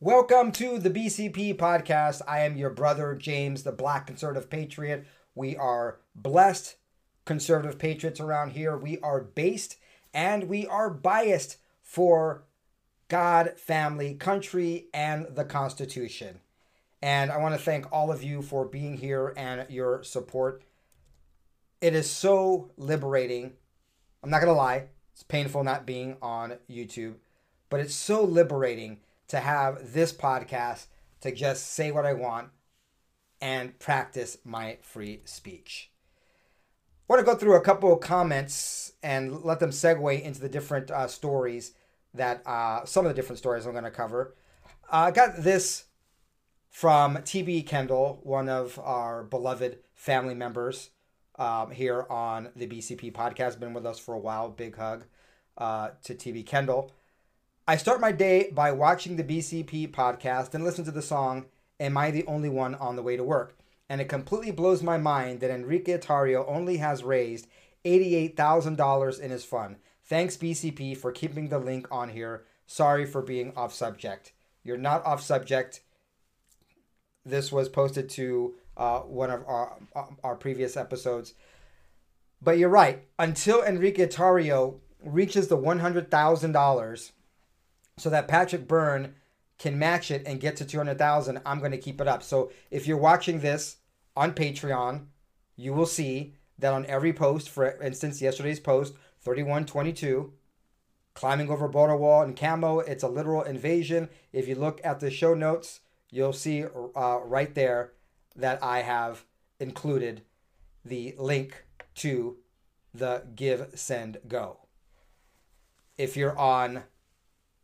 Welcome to the BCP podcast. I am your brother James, the Black Conservative Patriot. We are blessed conservative patriots around here. We are based and we are biased for God, family, country, and the Constitution. And I want to thank all of you for being here and your support. It is so liberating. I'm not going to lie, it's painful not being on YouTube, but it's so liberating to have this podcast to just say what I want and practice my free speech. I want to go through a couple of comments and let them segue into the different uh, stories that uh, some of the different stories I'm going to cover. Uh, I got this from TB Kendall, one of our beloved family members um, here on the BCP podcast. Been with us for a while. Big hug uh, to TB Kendall. I start my day by watching the BCP podcast and listen to the song Am I the Only One on the Way to Work? And it completely blows my mind that Enrique Tarrio only has raised $88,000 in his fund. Thanks, BCP, for keeping the link on here. Sorry for being off subject. You're not off subject. This was posted to uh, one of our, our previous episodes. But you're right. Until Enrique Tarrio reaches the $100,000 so that Patrick Byrne can match it and get to 200,000, I'm going to keep it up. So if you're watching this on Patreon, you will see that on every post, for instance, yesterday's post, 3122, climbing over border wall in camo, it's a literal invasion. If you look at the show notes, you'll see uh, right there that I have included the link to the Give, Send, Go. If you're on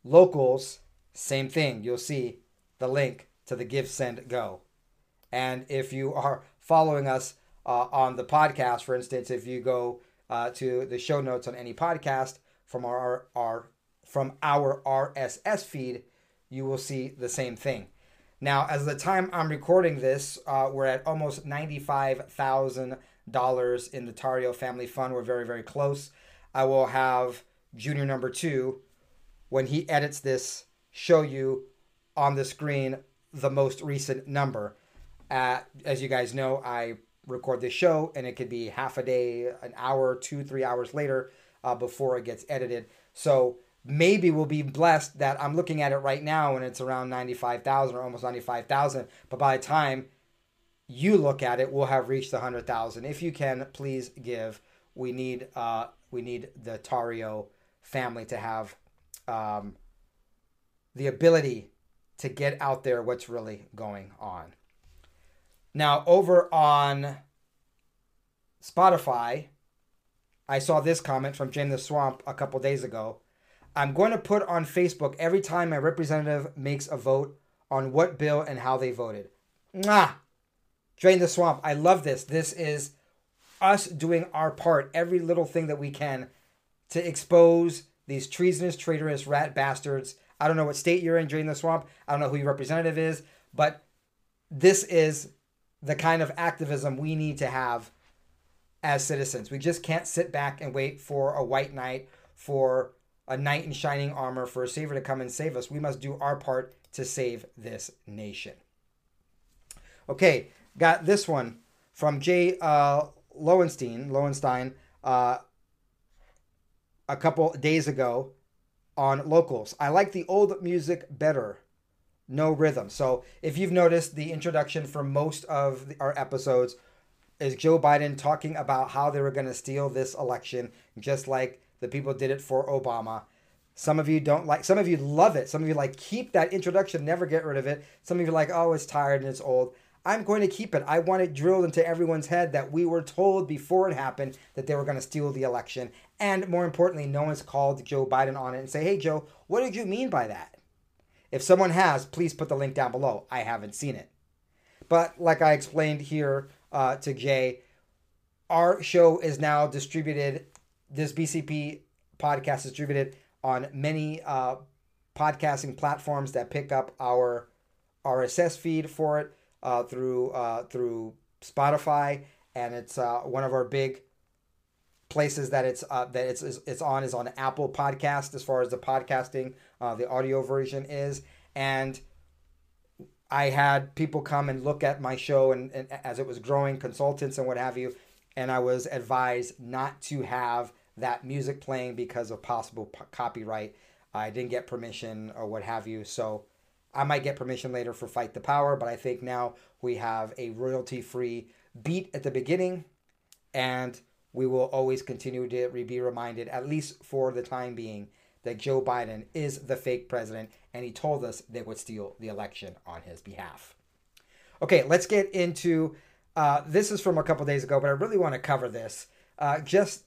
locals, same thing. You'll see the link to the Give, Send, Go. And if you are following us uh, on the podcast, for instance, if you go uh, to the show notes on any podcast from our, our from our RSS feed, you will see the same thing. Now, as the time I'm recording this, uh, we're at almost ninety-five thousand dollars in the Tarrio Family Fund. We're very, very close. I will have Junior number two when he edits this show you on the screen the most recent number. Uh, as you guys know, I record this show and it could be half a day, an hour, two, three hours later uh, before it gets edited. So maybe we'll be blessed that I'm looking at it right now and it's around 95,000 or almost 95,000. But by the time you look at it, we'll have reached the 100,000. If you can, please give. We need uh, we need the Tarrio family to have um, the ability to get out there what's really going on. Now, over on Spotify, I saw this comment from Jane the Swamp a couple days ago. I'm going to put on Facebook every time a representative makes a vote on what bill and how they voted. Mwah! Drain the swamp. I love this. This is us doing our part, every little thing that we can to expose these treasonous, traitorous rat bastards. I don't know what state you're in, Drain the swamp. I don't know who your representative is, but this is the kind of activism we need to have as citizens. We just can't sit back and wait for a white knight, for a knight in shining armor, for a savior to come and save us. We must do our part to save this nation. Okay, got this one from Jay uh, Lowenstein, Lowenstein uh, a couple days ago. on locals. I like the old music better. No rhythm. So if you've noticed, the introduction for most of our episodes is Joe Biden talking about how they were going to steal this election, just like the people did it for Obama. Some of you don't like, some of you love it. Some of you like, keep that introduction, never get rid of it. Some of you like, oh, it's tired and it's old. I'm going to keep it. I want it drilled into everyone's head that we were told before it happened that they were going to steal the election. And more importantly, no one's called Joe Biden on it and say, hey, Joe, what did you mean by that? If someone has, please put the link down below. I haven't seen it. But like I explained here uh, to Jay, our show is now distributed. This BCP podcast is distributed on many uh, podcasting platforms that pick up our RSS feed for it uh, through uh, through Spotify, and it's uh, one of our big places that it's uh, that it's it's on is on Apple Podcast as far as the podcasting, uh, the audio version is, and I had people come and look at my show and, and as it was growing, consultants and what have you, and I was advised not to have that music playing because of possible copyright. I didn't get permission or what have you, so I might get permission later for Fight the Power, but I think now we have a royalty free beat at the beginning, and we will always continue to be reminded, at least for the time being, that Joe Biden is the fake president, and he told us they would steal the election on his behalf. Okay, let's get into uh, this is from a couple days ago, but I really want to cover this uh, just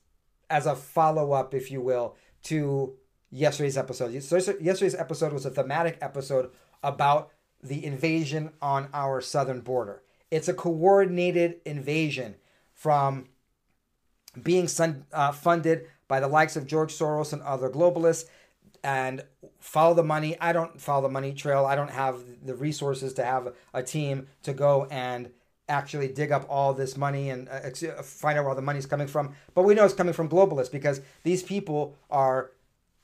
as a follow up, if you will, to yesterday's episode. Yesterday's episode was a thematic episode about the invasion on our southern border. It's a coordinated invasion from being sun, uh, funded by the likes of George Soros and other globalists and follow the money. I don't follow the money trail. I don't have the resources to have a team to go and actually dig up all this money and uh, find out where all the money's coming from. But we know it's coming from globalists because these people are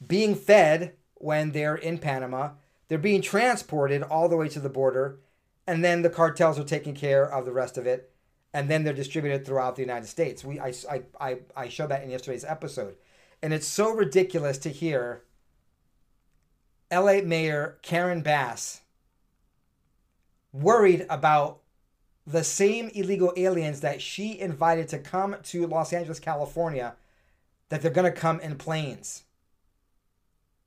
being fed when they're in Panama they're being transported all the way to the border, and then the cartels are taking care of the rest of it, and then they're distributed throughout the United States. We I I I, I showed that in yesterday's episode, and it's so ridiculous to hear. L.A. Mayor Karen Bass worried about the same illegal aliens that she invited to come to Los Angeles, California, that they're going to come in planes.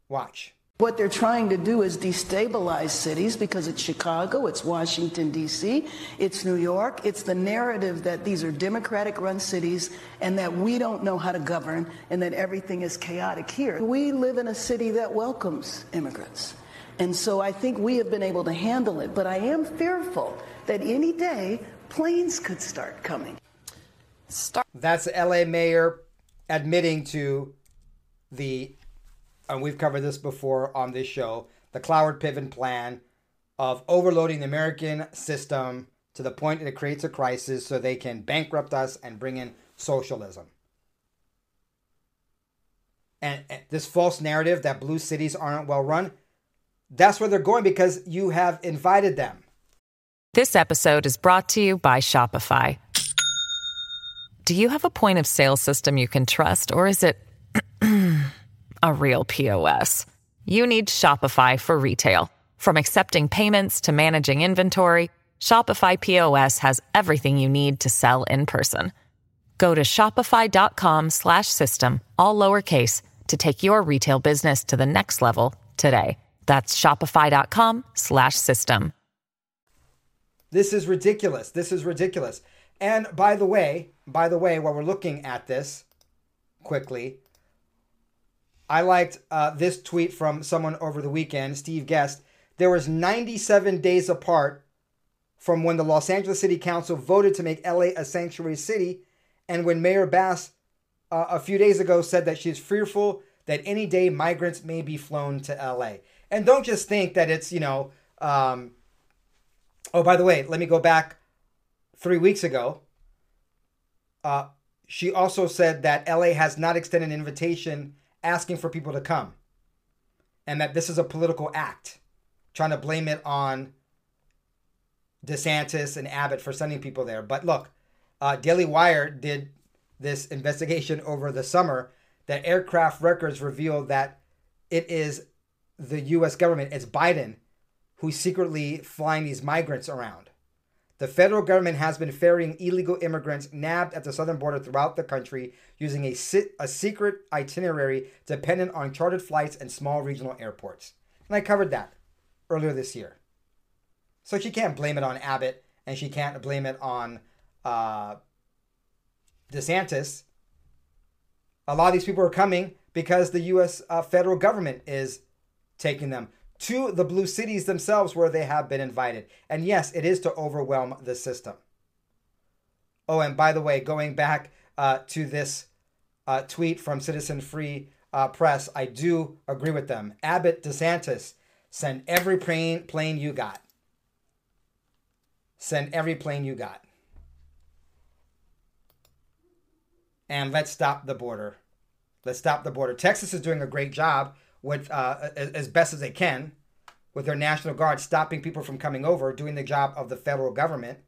Watch. What they're trying to do is destabilize cities because it's Chicago, it's Washington, D.C., it's New York. It's the narrative that these are Democratic run cities and that we don't know how to govern and that everything is chaotic here. We live in a city that welcomes immigrants. And so I think we have been able to handle it. But I am fearful that any day planes could start coming. Start- That's LA mayor admitting to the and we've covered this before on this show, the Cloward Piven plan of overloading the American system to the point that it creates a crisis so they can bankrupt us and bring in socialism. And, and this false narrative that blue cities aren't well run, that's where they're going because you have invited them. This episode is brought to you by Shopify. Do you have a point of sale system you can trust, or is it a real POS. You need Shopify for retail. From accepting payments to managing inventory, Shopify POS has everything you need to sell in person. Go to shopify.com/system all lowercase to take your retail business to the next level today. That's shopify.com/system. This is ridiculous. This is ridiculous. And by the way, by the way, while we're looking at this quickly, I liked uh, this tweet from someone over the weekend, Steve Guest. There was 97 days apart from when the Los Angeles City Council voted to make LA a sanctuary city, and when Mayor Bass uh, a few days ago said that she's fearful that any day migrants may be flown to LA. And don't just think that it's you know. Um, oh, by the way, let me go back three weeks ago. Uh, she also said that LA has not extended an invitation asking for people to come and that this is a political act, trying to blame it on DeSantis and Abbott for sending people there. But look, uh, Daily Wire did this investigation over the summer that aircraft records revealed that it is the US government, it's Biden who's secretly flying these migrants around. The federal government has been ferrying illegal immigrants nabbed at the southern border throughout the country using a, a secret itinerary dependent on chartered flights and small regional airports. And I covered that earlier this year. So she can't blame it on Abbott and she can't blame it on uh, DeSantis. A lot of these people are coming because the U.S. Uh, federal government is taking them to the blue cities themselves where they have been invited. And yes, it is to overwhelm the system. Oh, and by the way, going back uh, to this uh, tweet from Citizen Free uh, Press, I do agree with them. Abbott DeSantis, send every plane, plane you got. Send every plane you got. And let's stop the border. Let's stop the border. Texas is doing a great job with uh, as best as they can with their National Guard stopping people from coming over, doing the job of the federal government.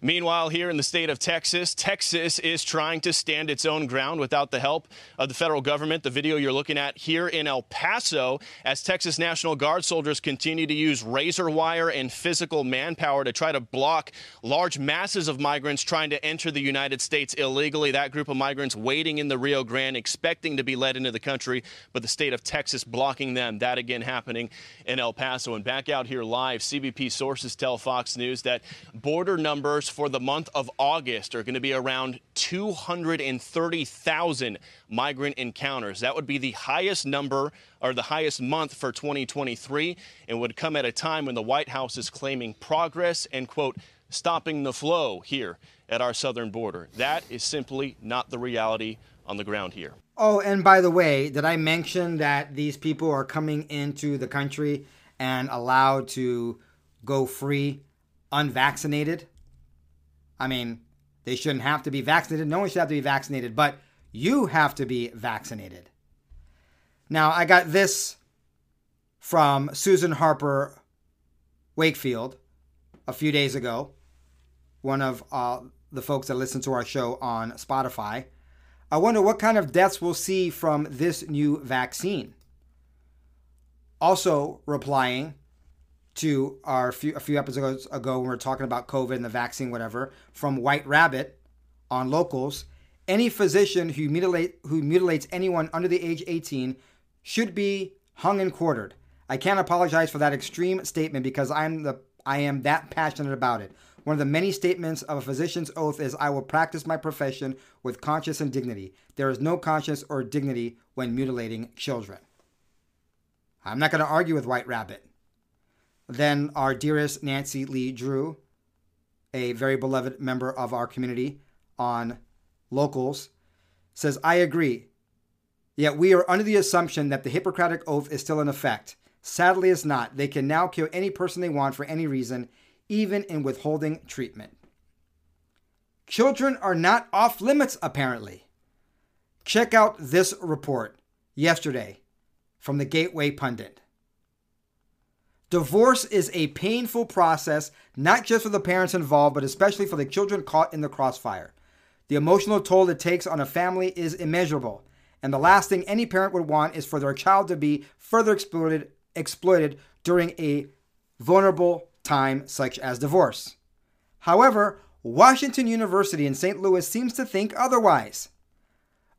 Meanwhile, here in the state of Texas, Texas is trying to stand its own ground without the help of the federal government. The video you're looking at here in El Paso, as Texas National Guard soldiers continue to use razor wire and physical manpower to try to block large masses of migrants trying to enter the United States illegally. That group of migrants waiting in the Rio Grande, expecting to be led into the country, but the state of Texas blocking them. That again happening in El Paso. And back out here live, CBP sources tell Fox News that border numbers for the month of August are going to be around 230,000 migrant encounters. That would be the highest number or the highest month for 2023 and would come at a time when the White House is claiming progress and, quote, stopping the flow here at our southern border. That is simply not the reality on the ground here. Oh, and by the way, did I mention that these people are coming into the country and allowed to go free unvaccinated? I mean, they shouldn't have to be vaccinated. No one should have to be vaccinated, but you have to be vaccinated. Now, I got this from Susan Harper Wakefield a few days ago, one of uh, the folks that listen to our show on Spotify. I wonder what kind of deaths we'll see from this new vaccine. Also, replying, to our few, a few episodes ago when we were talking about COVID and the vaccine, whatever, from White Rabbit on locals. Any physician who mutilate who mutilates anyone under the age 18 should be hung and quartered. I can't apologize for that extreme statement because I'm the I am that passionate about it. One of the many statements of a physician's oath is I will practice my profession with conscience and dignity. There is no conscience or dignity when mutilating children. I'm not going to argue with White Rabbit. Then our dearest Nancy Lee Drew, a very beloved member of our community on locals, says, I agree. Yet we are under the assumption that the Hippocratic Oath is still in effect. Sadly, it's not. They can now kill any person they want for any reason, even in withholding treatment. Children are not off limits, apparently. Check out this report yesterday from the Gateway Pundit. Divorce is a painful process, not just for the parents involved, but especially for the children caught in the crossfire. The emotional toll it takes on a family is immeasurable, and the last thing any parent would want is for their child to be further exploited, exploited during a vulnerable time such as divorce. However, Washington University in St. Louis seems to think otherwise.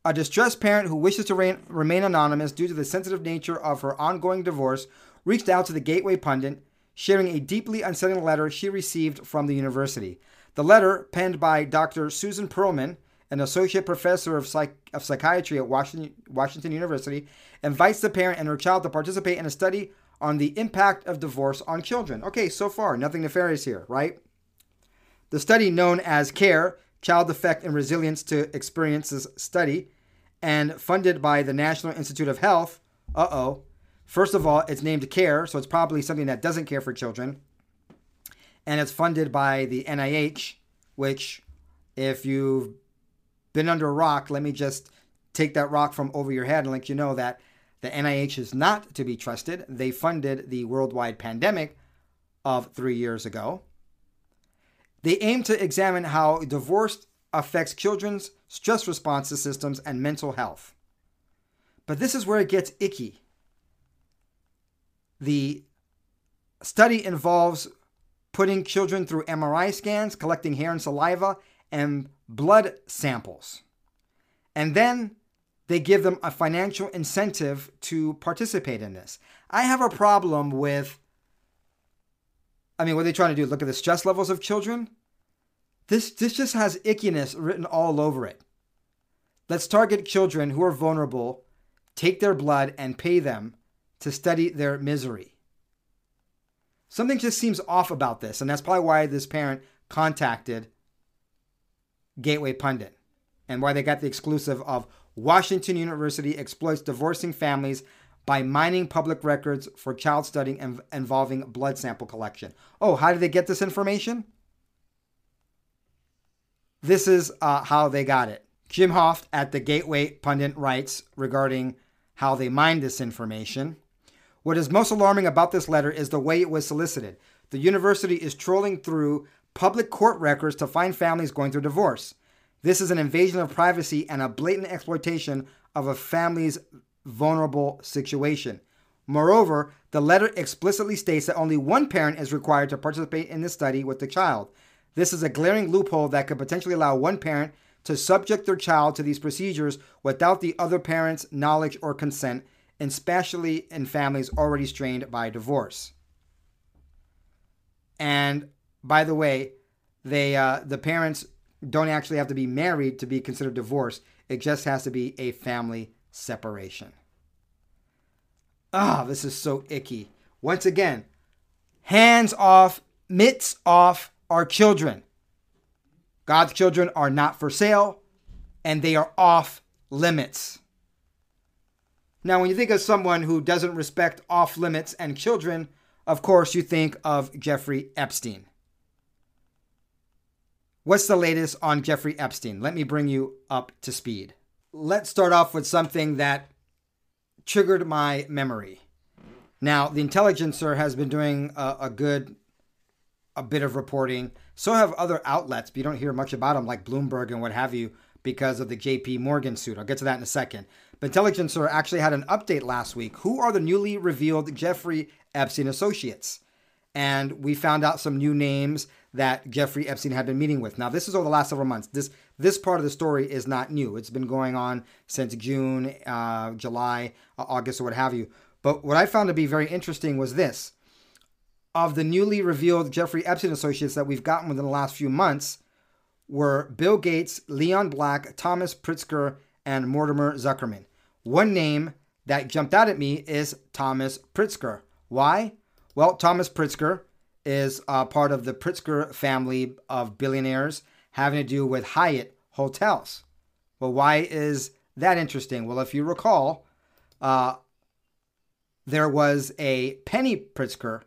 A distressed parent who wishes to remain anonymous due to the sensitive nature of her ongoing divorce reached out to the Gateway Pundit, sharing a deeply unsettling letter she received from the university. The letter, penned by Dr. Susan Perlman, an associate professor of, psych- of psychiatry at Washington, Washington University, invites the parent and her child to participate in a study on the impact of divorce on children. Okay, so far, nothing nefarious here, right? The study, known as CARE, Child Effect and Resilience to Experiences Study, and funded by the National Institute of Health, uh oh, First of all, it's named CARE, so it's probably something that doesn't care for children. And it's funded by the NIH, which, if you've been under a rock, let me just take that rock from over your head and let you know that the NIH is not to be trusted. They funded the worldwide pandemic of three years ago. They aim to examine how divorce affects children's stress response systems and mental health. But this is where it gets icky. The study involves putting children through MRI scans, collecting hair and saliva, and blood samples. And then they give them a financial incentive to participate in this. I have a problem with, I mean, what are they trying to do? Look at the stress levels of children? This, this just has ickiness written all over it. Let's target children who are vulnerable, take their blood, and pay them to study their misery. Something just seems off about this, and that's probably why this parent contacted Gateway Pundit and why they got the exclusive of Washington University exploits divorcing families by mining public records for child studying and involving blood sample collection. Oh, how did they get this information? This is uh, how they got it. Jim Hoft at the Gateway Pundit writes regarding how they mined this information. What is most alarming about this letter is the way it was solicited. The university is trolling through public court records to find families going through divorce. This is an invasion of privacy and a blatant exploitation of a family's vulnerable situation. Moreover, the letter explicitly states that only one parent is required to participate in the study with the child. This is a glaring loophole that could potentially allow one parent to subject their child to these procedures without the other parent's knowledge or consent, especially in families already strained by divorce. And by the way, they uh, the parents don't actually have to be married to be considered divorce. It just has to be a family separation. Ah, oh, this is so icky. Once again, hands off, mitts off our children. God's children are not for sale and they are off limits. Now, when you think of someone who doesn't respect off limits and children, of course, you think of Jeffrey Epstein. What's the latest on Jeffrey Epstein? Let me bring you up to speed. Let's start off with something that triggered my memory. Now, the Intelligencer has been doing a, a good a bit of reporting. So have other outlets, but you don't hear much about them, like Bloomberg and what have you, because of the J.P. Morgan suit. I'll get to that in a second. But Intelligencer actually had an update last week. Who are the newly revealed Jeffrey Epstein associates? And we found out some new names that Jeffrey Epstein had been meeting with. Now, this is over the last several months. This this part of the story is not new. It's been going on since June, uh, July, uh, August, or what have you. But what I found to be very interesting was this: of the newly revealed Jeffrey Epstein associates that we've gotten within the last few months, were Bill Gates, Leon Black, Thomas Pritzker, and Mortimer Zuckerman. One name that jumped out at me is Thomas Pritzker. Why? Well, Thomas Pritzker is uh, part of the Pritzker family of billionaires having to do with Hyatt hotels. Well, why is that interesting? Well, if you recall, uh, there was a Penny Pritzker,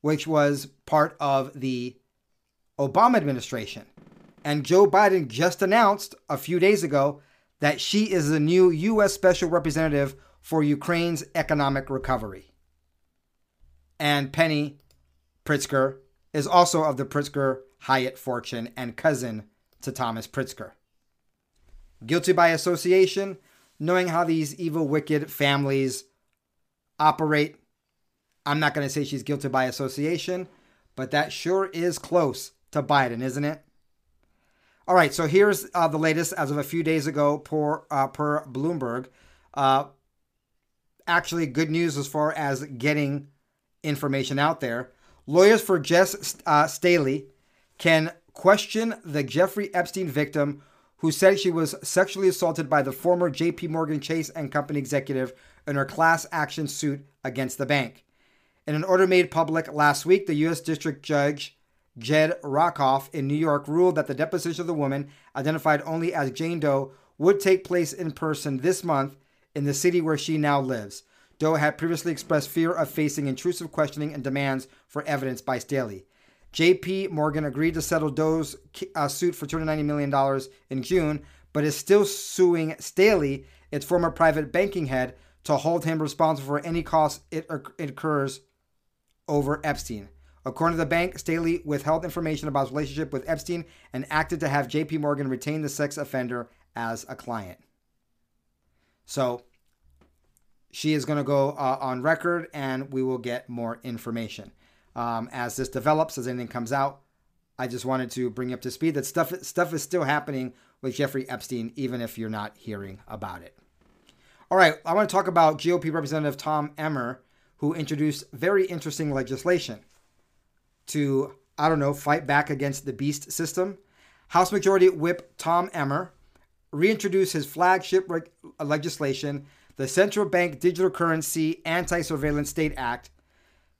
which was part of the Obama administration. And Joe Biden just announced a few days ago that she is the new U.S. Special Representative for Ukraine's economic recovery. And Penny Pritzker is also of the Pritzker Hyatt fortune and cousin to Thomas Pritzker. Guilty by association, knowing how these evil, wicked families operate. I'm not going to say she's guilty by association, but that sure is close to Biden, isn't it? All right, so here's uh, the latest as of a few days ago per, uh, per Bloomberg. Uh, actually, good news as far as getting information out there. Lawyers for Jess uh, Staley can question the Jeffrey Epstein victim who said she was sexually assaulted by the former JP Morgan Chase and Company executive in her class action suit against the bank. In an order made public last week, the U.S. District Judge Jed Rakoff in New York ruled that the deposition of the woman, identified only as Jane Doe, would take place in person this month in the city where she now lives. Doe had previously expressed fear of facing intrusive questioning and demands for evidence by Staley. J.P. Morgan agreed to settle Doe's uh, suit for $290 million in June, but is still suing Staley, its former private banking head, to hold him responsible for any costs it incurs over Epstein. According to the bank, Staley withheld information about his relationship with Epstein and acted to have JP Morgan retain the sex offender as a client. So she is going to go uh, on record and we will get more information. Um, as this develops, as anything comes out, I just wanted to bring you up to speed that stuff, stuff is still happening with Jeffrey Epstein, even if you're not hearing about it. All right, I want to talk about GOP Representative Tom Emmer, who introduced very interesting legislation to, I don't know, fight back against the beast system. House Majority Whip Tom Emmer reintroduced his flagship legislation the Central Bank Digital Currency Anti Surveillance State Act,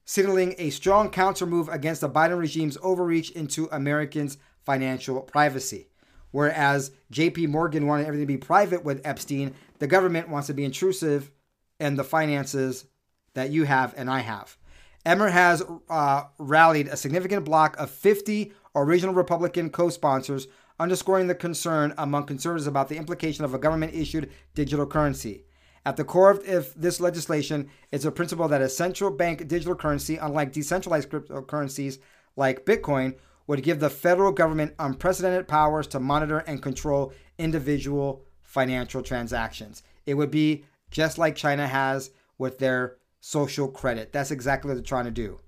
signaling a strong countermove against the Biden regime's overreach into Americans' financial privacy. Whereas JP Morgan wanted everything to be private with Epstein, the government wants to be intrusive in the finances that you have and I have. Emmer has uh, rallied a significant block of 50 original Republican co sponsors, underscoring the concern among conservatives about the implication of a government issued digital currency. At the core of this legislation is a principle that a central bank digital currency, unlike decentralized cryptocurrencies like Bitcoin, would give the federal government unprecedented powers to monitor and control individual financial transactions. It would be just like China has with their social credit. That's exactly what they're trying to do.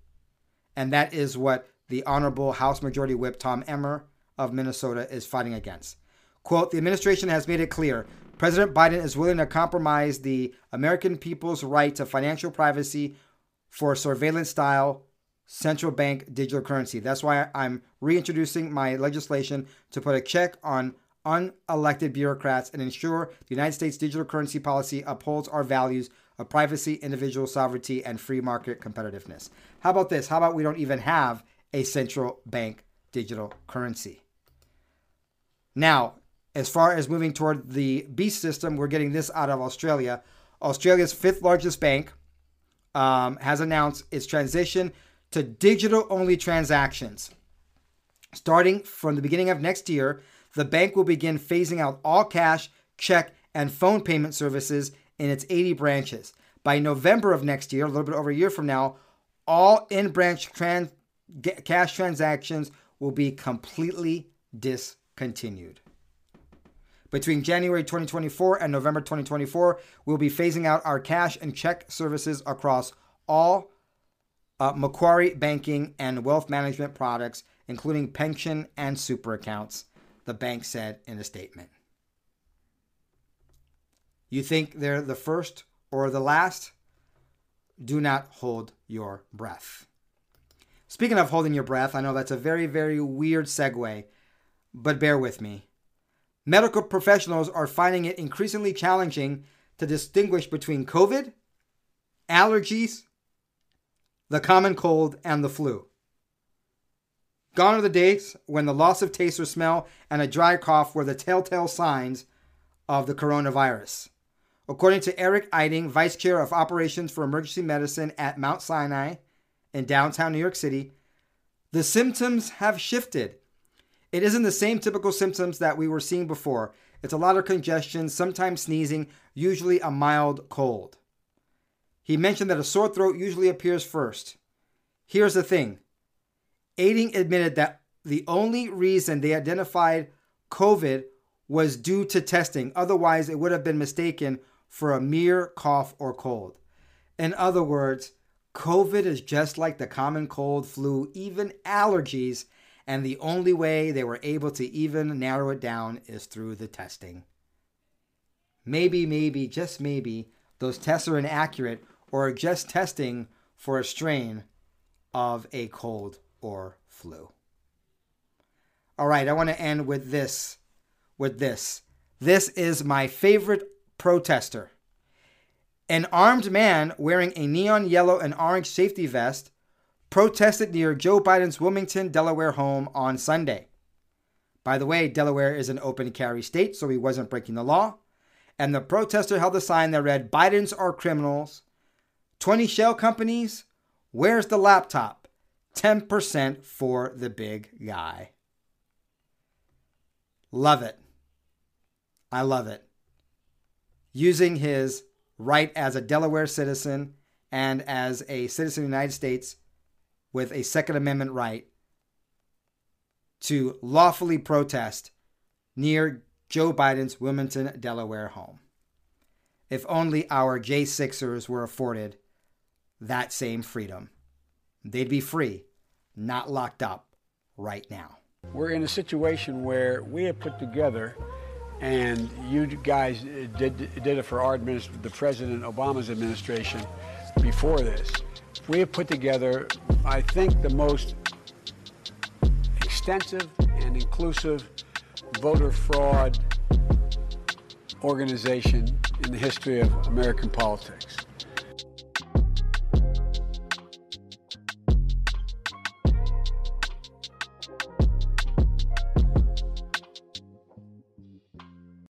And that is what the Honorable House Majority Whip Tom Emmer of Minnesota is fighting against. Quote The administration has made it clear President Biden is willing to compromise the American people's right to financial privacy for surveillance style central bank digital currency. That's why I'm reintroducing my legislation to put a check on unelected bureaucrats and ensure the United States digital currency policy upholds our values of privacy, individual sovereignty, and free market competitiveness. How about this? How about we don't even have a central bank digital currency? Now, as far as moving toward the beast system, we're getting this out of Australia. Australia's fifth largest bank um, has announced its transition to digital only transactions. Starting from the beginning of next year, the bank will begin phasing out all cash, check, and phone payment services in its 80 branches. By November of next year, a little bit over a year from now, all in branch trans- cash transactions will be completely discontinued. Between January 2024 and November 2024, we'll be phasing out our cash and check services across all uh, Macquarie banking and wealth management products, including pension and super accounts, the bank said in a statement. You think they're the first or the last? Do not hold your breath. Speaking of holding your breath, I know that's a very, very weird segue, but bear with me. Medical professionals are finding it increasingly challenging to distinguish between COVID, allergies, the common cold, and the flu. Gone are the days when the loss of taste or smell and a dry cough were the telltale signs of the coronavirus. According to Eric Eiting, Vice Chair of Operations for Emergency Medicine at Mount Sinai in downtown New York City, the symptoms have shifted it isn't the same typical symptoms that we were seeing before. It's a lot of congestion, sometimes sneezing, usually a mild cold. He mentioned that a sore throat usually appears first. Here's the thing Eiting admitted that the only reason they identified COVID was due to testing. Otherwise, it would have been mistaken for a mere cough or cold. In other words, COVID is just like the common cold, flu, even allergies and the only way they were able to even narrow it down is through the testing. Maybe, maybe, just maybe, those tests are inaccurate or are just testing for a strain of a cold or flu. All right, I want to end with this. With this. This is my favorite protester. An armed man wearing a neon yellow and orange safety vest protested near Joe Biden's Wilmington, Delaware home on Sunday. By the way, Delaware is an open carry state, so he wasn't breaking the law. And the protester held a sign that read, Bidens are criminals. 20 shell companies, where's the laptop? 10% for the big guy. Love it. I love it. Using his right as a Delaware citizen and as a citizen of the United States with a Second Amendment right to lawfully protest near Joe Biden's Wilmington, Delaware home. If only our J6ers were afforded that same freedom. They'd be free, not locked up right now. We're in a situation where we have put together, and you guys did, did it for our the President Obama's administration before this. We have put together, I think, the most extensive and inclusive voter fraud organization in the history of American politics.